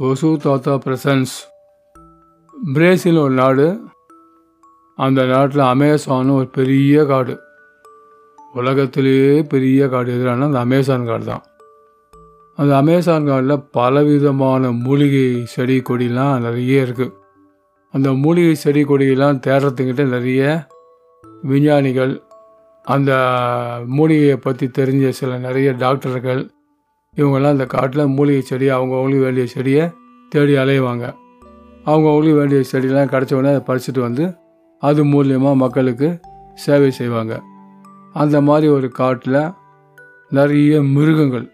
ஒசு தாத்தா presence. Brazil ஒரு நாடு. அந்த நாட்டில் அமேசான் ஒரு பெரிய காடு. உலகத்திலேயே பெரிய காடு. எதுனா அந்த அமேசான் காடு தான். அந்த அமேசான் காடில் பலவிதமான மூலிகை செடி கொடிலாம் நிறைய இருக்குது அந்த மூலிகை செடி கொடியெல்லாம் தேடுறதுக்கிட்ட நிறைய விஞ்ஞானிகள் அந்த மூலிகையை பற்றி தெரிஞ்ச சில நிறைய டாக்டர்கள் இவங்கெல்லாம் அந்த காட்டில் மூலிகை செடி அவங்கவுங்களுக்கு வேண்டிய செடியை தேடி அலையுவாங்க அவங்கவுங்களுக்கு வேண்டிய செடியெல்லாம் கிடச்ச உடனே அதை பறிச்சுட்டு வந்து அது மூலியமாக மக்களுக்கு சேவை செய்வாங்க. அந்த மாதிரி ஒரு காட்டில் நிறைய மிருகங்கள்.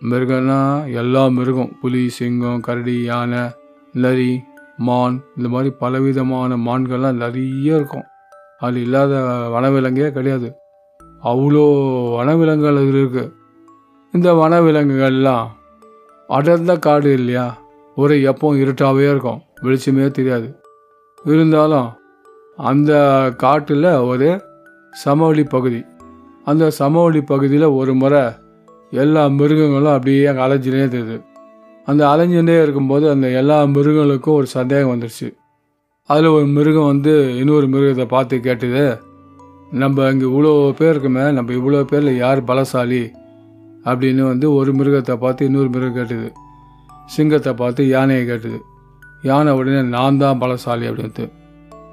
மிருகம்னா எல்லா மிருகம் புலி சிங்கம் கரடி யானை நரி மான் இந்த மாதிரி பலவிதமான மான்கள்லாம் நிறைய இருக்கும். அது இல்லாத வனவிலங்கே கிடையாது. அவ்வளோ வனவிலங்குகள் அதில் இருக்குது இந்த வனவிலங்குகள்லாம் அடர்ந்த காடு இல்லையா? ஒரு எப்பவும் இருட்டாகவே இருக்கும். வெளிச்சமே தெரியாது. இருந்தாலும் அந்த காட்டில் ஒரு சமவெளி பகுதி. அந்த சமவெளி பகுதியில் ஒரு முறை எல்லா மிருகங்களும் அப்படியே அங்கே அலைஞ்சினே தெரியுது அந்த அலைஞ்சுட்டே இருக்கும்போது அந்த எல்லா மிருகங்களுக்கும் ஒரு சந்தேகம் வந்துடுச்சு அதில் ஒரு மிருகம் வந்து இன்னொரு மிருகத்தை பார்த்து கேட்டது நம்ம இங்கே இவ்வளோ பேர் இருக்குமே நம்ம இவ்வளோ பேரில் யார் பலசாலி? அப்படின்னு வந்து ஒரு மிருகத்தை பார்த்து இன்னொரு மிருகம் கேட்டுது. சிங்கத்தை பார்த்து யானையை கேட்டுது. யானை உடனே நான் தான் பலசாலி அப்படின்ட்டு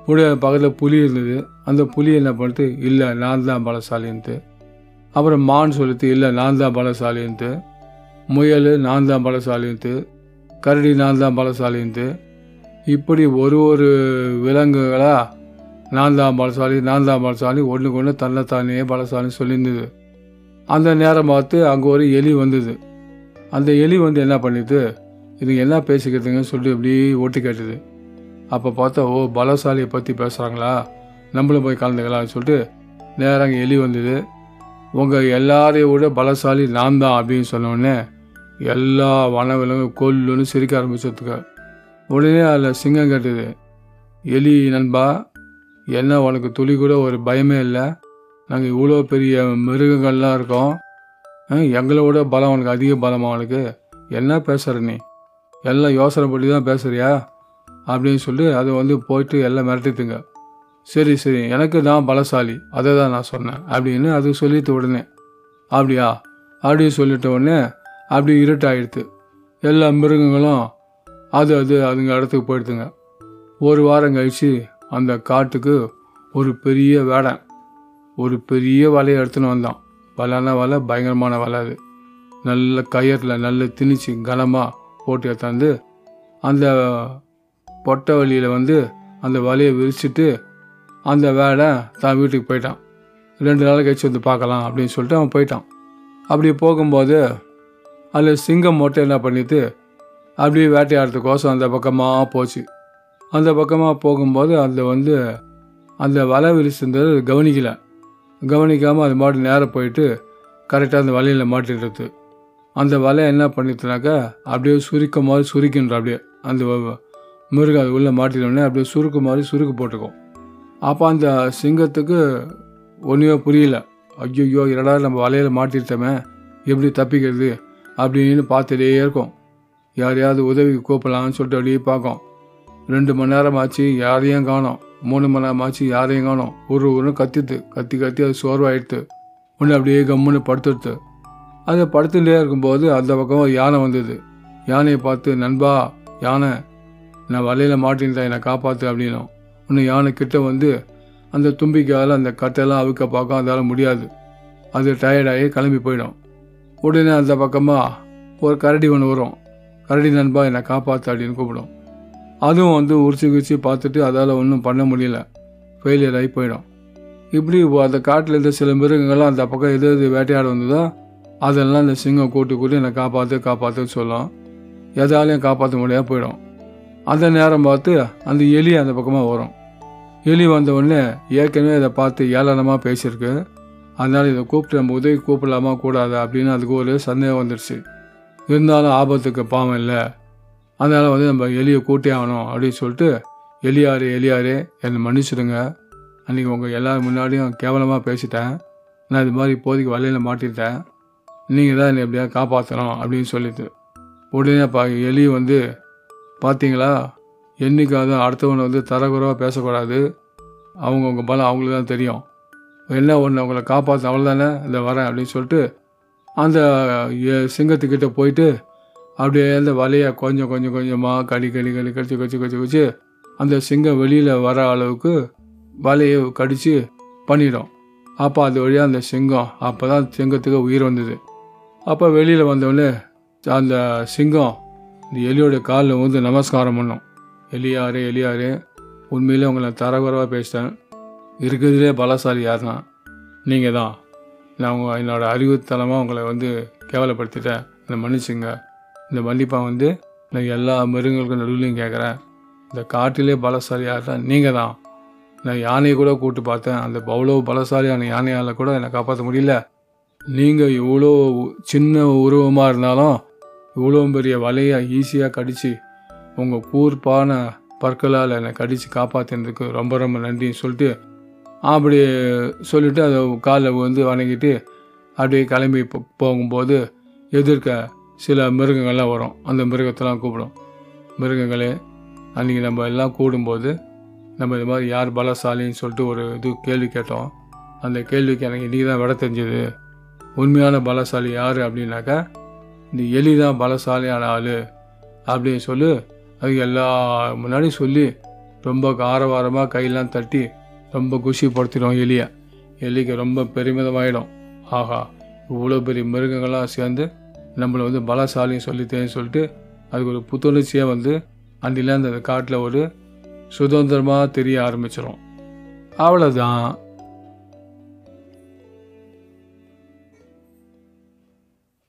உடனே பக்கத்தில் புலி இருந்தது. அந்த புலி என்ன பண்ணிட்டு இல்லை நான் தான் பலசாலின்ட்டு. அப்புறம் மான் சொல்லிட்டு இல்லை நான் தான் பலசாலின்ட்டு. முயல் நான் தான் பலசாலின்ட்டு. கரடி நான் தான் பலசாலின்ட்டு. இப்படி ஒரு ஒரு விலங்குகளாக நான் தான் பலசாலி நான் தான் பலசாலி ஒன்றுக்கு ஒன்று தன்னைத்தானே பலசாலின்னு சொல்லியிருந்தது. அந்த நேரம் பார்த்து அங்கே ஒரு எலி வந்தது. அந்த எலி வந்து என்ன பண்ணிது இதுங்க என்ன பேசிக்கிறதுங்கன்னு சொல்லிட்டு இப்படி ஓட்டு கேட்டுது. அப்போ பார்த்தா ஓ பலசாலியை பற்றி பேசுகிறாங்களா நம்மளும் போய் கலந்துக்கலாம்னு சொல்லிட்டு நேராக அங்கே எலி வந்தது. உங்கள் எல்லாரையும் விட பலசாலி நான் தான் அப்படின்னு சொன்னோடனே எல்லா வனவிலங்கும் கொல்லுன்னு சிரிக்க ஆரம்பிச்சதுக்கு. உடனே அதில் சிங்கம் கேட்டது எலி நண்பா என்ன உனக்கு துளி கூட ஒரு பயமே இல்லை? நாங்கள் இவ்வளோ பெரிய மிருகங்கள்லாம் இருக்கோம். எங்களோட எங்களை விட பலம் அவனுக்கு அதிக பலமா அவனுக்கு. என்ன பேசுகிற நீ? எல்லாம் யோசனை பண்ணி தான் பேசுகிறியா அப்படின்னு சொல்லி அது வந்து போயிட்டு எல்லாம் மிரட்டித்துங்க சரி சரி எனக்கு தான் பலசாலி அதை தான் நான் சொன்னேன். அப்படின்னு அது சொல்லிட்டு உடனே அப்படியா? அப்படின்னு சொல்லிட்ட உடனே அப்படி இருட்டாயிடுது எல்லா மிருகங்களும் அது அது அதுங்க இடத்துக்கு போயிடுதுங்க ஒரு வாரம் கழிச்சு அந்த காட்டுக்கு ஒரு பெரிய வேடன் ஒரு பெரிய வலையை எடுத்துன்னு வந்தான். வலைன்னா வலை பயங்கரமான வலை அது. நல்ல கயரில் நல்ல திணிச்சு கனமாக போட்டு எடுத்தாந்து அந்த பொட்டை வழியில் வந்து அந்த வலையை விரிச்சிட்டு அந்த வேலை தான் வீட்டுக்கு போயிட்டான். ரெண்டு நாள் கழிச்சு வந்து பார்க்கலாம் அப்படின்னு சொல்லிட்டு அவன் போயிட்டான். அப்படி போகும்போது அதில் சிங்கம் மட்டும் என்ன பண்ணிட்டு அப்படியே வேட்டையாடுறதுக்கோசம் அந்த பக்கமாக போச்சு. அந்த பக்கமாக போகும்போது அதில் வந்து அந்த வலை விரிச்சிருந்தது கவனிக்கலை. கவனிக்காமல் அது மாட்டு நேராக போயிட்டு கரெக்டாக அந்த வலையில் மாட்டிடுறது அந்த வலை என்ன பண்ணிட்டுனாக்கா அப்படியே சுருக்க மாதிரி சுருக்கின்ற அப்படியே அந்த மிருகம் அது உள்ளே மாட்டினோடனே அப்படியே சுருக்கு மாதிரி சுருக்கு போட்டுக்கும் அப்போ அந்த சிங்கத்துக்கு ஒன்றுமே புரியல. ஐயோ இரடா நம்ம வலையில் மாட்டிட்டோமே எப்படி தப்பிக்கிறது அப்படின்னு பார்த்துட்டே இருக்கும். யாரையாவது உதவிக்கு கூப்பிடலாம்னு சொல்லிட்டு அப்படியே பார்க்கும். ரெண்டு மணி நேரம் ஆச்சு யாரையும் காணோம். மூணு மணி நேரமாச்சு யாரையும் காணோம் ஒரு ஒரு கத்தித்து கத்தி கத்தி அது சோர்வாயிடுத்து ஒன்று அப்படியே கம்முன்னு படுத்துடுத்து. அது படுத்துட்டே இருக்கும்போது அந்த பக்கம் யானை வந்தது. யானையை பார்த்து நண்பா யானை நான் வலையில் மாட்டின்ட்டேன் என்னை காப்பாற்று அப்படின்னும். ஒன்று யானை கிட்ட வந்து அந்த தும்பிக்கையால் அந்த கட்டெல்லாம் அவுக்க பார்க்க அதால் முடியாது. அது டயர்டாகி கிளம்பி போயிடும். உடனே அந்த பக்கமாக ஒரு கரடி ஒன்று வரும். கரடி நண்பா என்னை காப்பாற்று அப்படின்னு கூப்பிடும். அதுவும் வந்து உரிச்சு குரிச்சு பார்த்துட்டு அதால் ஒன்றும் பண்ண முடியல. ஃபெயிலியர் ஆகி போயிடும். இப்படி அந்த காட்டில் இருந்த சில மிருகங்கள்லாம் அந்த பக்கம் எது எது வேட்டையாட வந்ததோ அதெல்லாம் இந்த சிங்கம் கூட்டு கூட்டி என்னை காப்பாற்று காப்பாற்றுன்னு சொல்லும். எதாலையும் காப்பாற்ற முடியாது போயிடும். அந்த நேரம் பார்த்து அந்த எலி அந்த பக்கமாக வரும். எலி வந்த உடனே ஏற்கனவே இதை பார்த்து ஏளனமாக பேசியிருக்கு. அதனால் இதை கூப்பிட்டு நம்ம உதவி கூப்பிடலாமா கூடாது அப்படின்னு அதுக்கு ஒரு சந்தேகம் வந்துடுச்சு இருந்தாலும் ஆபத்துக்கு பாவம் இல்லை. அதனால் வந்து நம்ம எலியை கூட்டே ஆகணும் அப்படின்னு சொல்லிட்டு எலியாரே எலியாரே என்னை மன்னிச்சிடுங்க. அன்றைக்கி உங்கள் எல்லாரும் முன்னாடியும் கேவலமாக பேசிட்டேன். நான் இது மாதிரி இப்போதைக்கு வலையில் மாட்டிட்டேன். நீங்கள் தான் என்னை எப்படியா காப்பாற்றணும் அப்படின்னு சொல்லிட்டு. உடனே பா எலி வந்து பார்த்தீங்களா என்னைக்காவது அடுத்தவனை வந்து தரகுறவாக பேசக்கூடாது. அவங்கவுங்க பலம் அவங்களுக்கு தான் தெரியும். என்ன ஒன்று அவங்கள காப்பாற்ற அவ்வளோ தானே இந்த வரேன் அப்படின்னு சொல்லிட்டு அந்த சிங்கத்துக்கிட்ட போயிட்டு அப்படியே அந்த வலையை கொஞ்சம் கொஞ்சம் கொஞ்சமாக கடி கடி கடி கடிச்சு கடிச்சு கடிச்சு கடிச்சு அந்த சிங்கம் வெளியில் வர அளவுக்கு வலையை கடித்து பண்ணிடும். அப்போ அது வழியாக அந்த சிங்கம் அப்போ தான் சிங்கத்துக்கு உயிர் வந்தது. அப்போ வெளியில் வந்தவொடனே அந்த சிங்கம் இந்த எலியோட காலில் வந்து நமஸ்காரம் பண்ணும். எலியாரு எலியாரு உண்மையிலே உங்களை தரகுறவாக பேசிட்டேன். இருக்கிறதுலே பலசாலி யாருன்னா? நீங்கள் தான் நான் உங்கள் என்னோட அறிவுத்தலமாக உங்களை வந்து கேவலப்படுத்திட்டேன். என்னை மன்னிச்சுங்க. இந்த மன்னிப்பா வந்து நான் எல்லா மிருகங்களுக்கும் நடுவிலையும் கேட்குறேன் இந்த காட்டிலே பலசாலியாக தான் நீங்கள் தான் நான் யானையை கூட கூப்பிட்டு பார்த்தேன். அந்த அவ்வளோ பலசாலியான யானையால் கூட என்னை காப்பாற்ற முடியல. நீங்கள் இவ்வளோ சின்ன உருவமாக இருந்தாலும் இவ்வளோ பெரிய வலையை ஈஸியாக கடித்து உங்கள் கூர்ப்பான பற்களால் என்னை கடித்து காப்பாற்றினதுக்கு ரொம்ப ரொம்ப நன்றின்னு சொல்லிட்டு அப்படி சொல்லிவிட்டு அதை காலில் வந்து வணங்கிட்டு அப்படியே கிளம்பி போ- போகும்போது எதிர்க்க சில மிருகங்கள்லாம் வரும். அந்த மிருகத்தெல்லாம் கூப்பிடும். மிருகங்களே அன்றைக்கி நம்ம எல்லாம் கூடும்போது நம்ம இது மாதிரி யார் பலசாலின்னு சொல்லிட்டு ஒரு இது கேள்வி கேட்டோம். அந்த கேள்விக்கு எனக்கு இன்றைக்கி தான் விட தெரிஞ்சது. உண்மையான பலசாலி யார் அப்படின்னாக்கா இந்த எலி தான் பலசாலியான ஆள் அப்படின்னு சொல்லி அது எல்லா முன்னாடி சொல்லி ரொம்ப காரவாரமாக கையெல்லாம் தட்டி ரொம்ப குஷிப்படுத்திடும் எலியை. எலிக்கு ரொம்ப பெருமிதமாயிடும். ஆஹா இவ்வளோ பெரிய மிருகங்கள்லாம் சேர்ந்து நம்மளை வந்து பலசாலின்னு சொல்லித்தேன்னு சொல்லிட்டு அதுக்கு ஒரு புத்துணர்ச்சியாக வந்து அன்றில அந்த காட்டில் ஒரு சுதந்திரமாக தெரிய ஆரம்பிச்சிடும் அவ்வளோதான்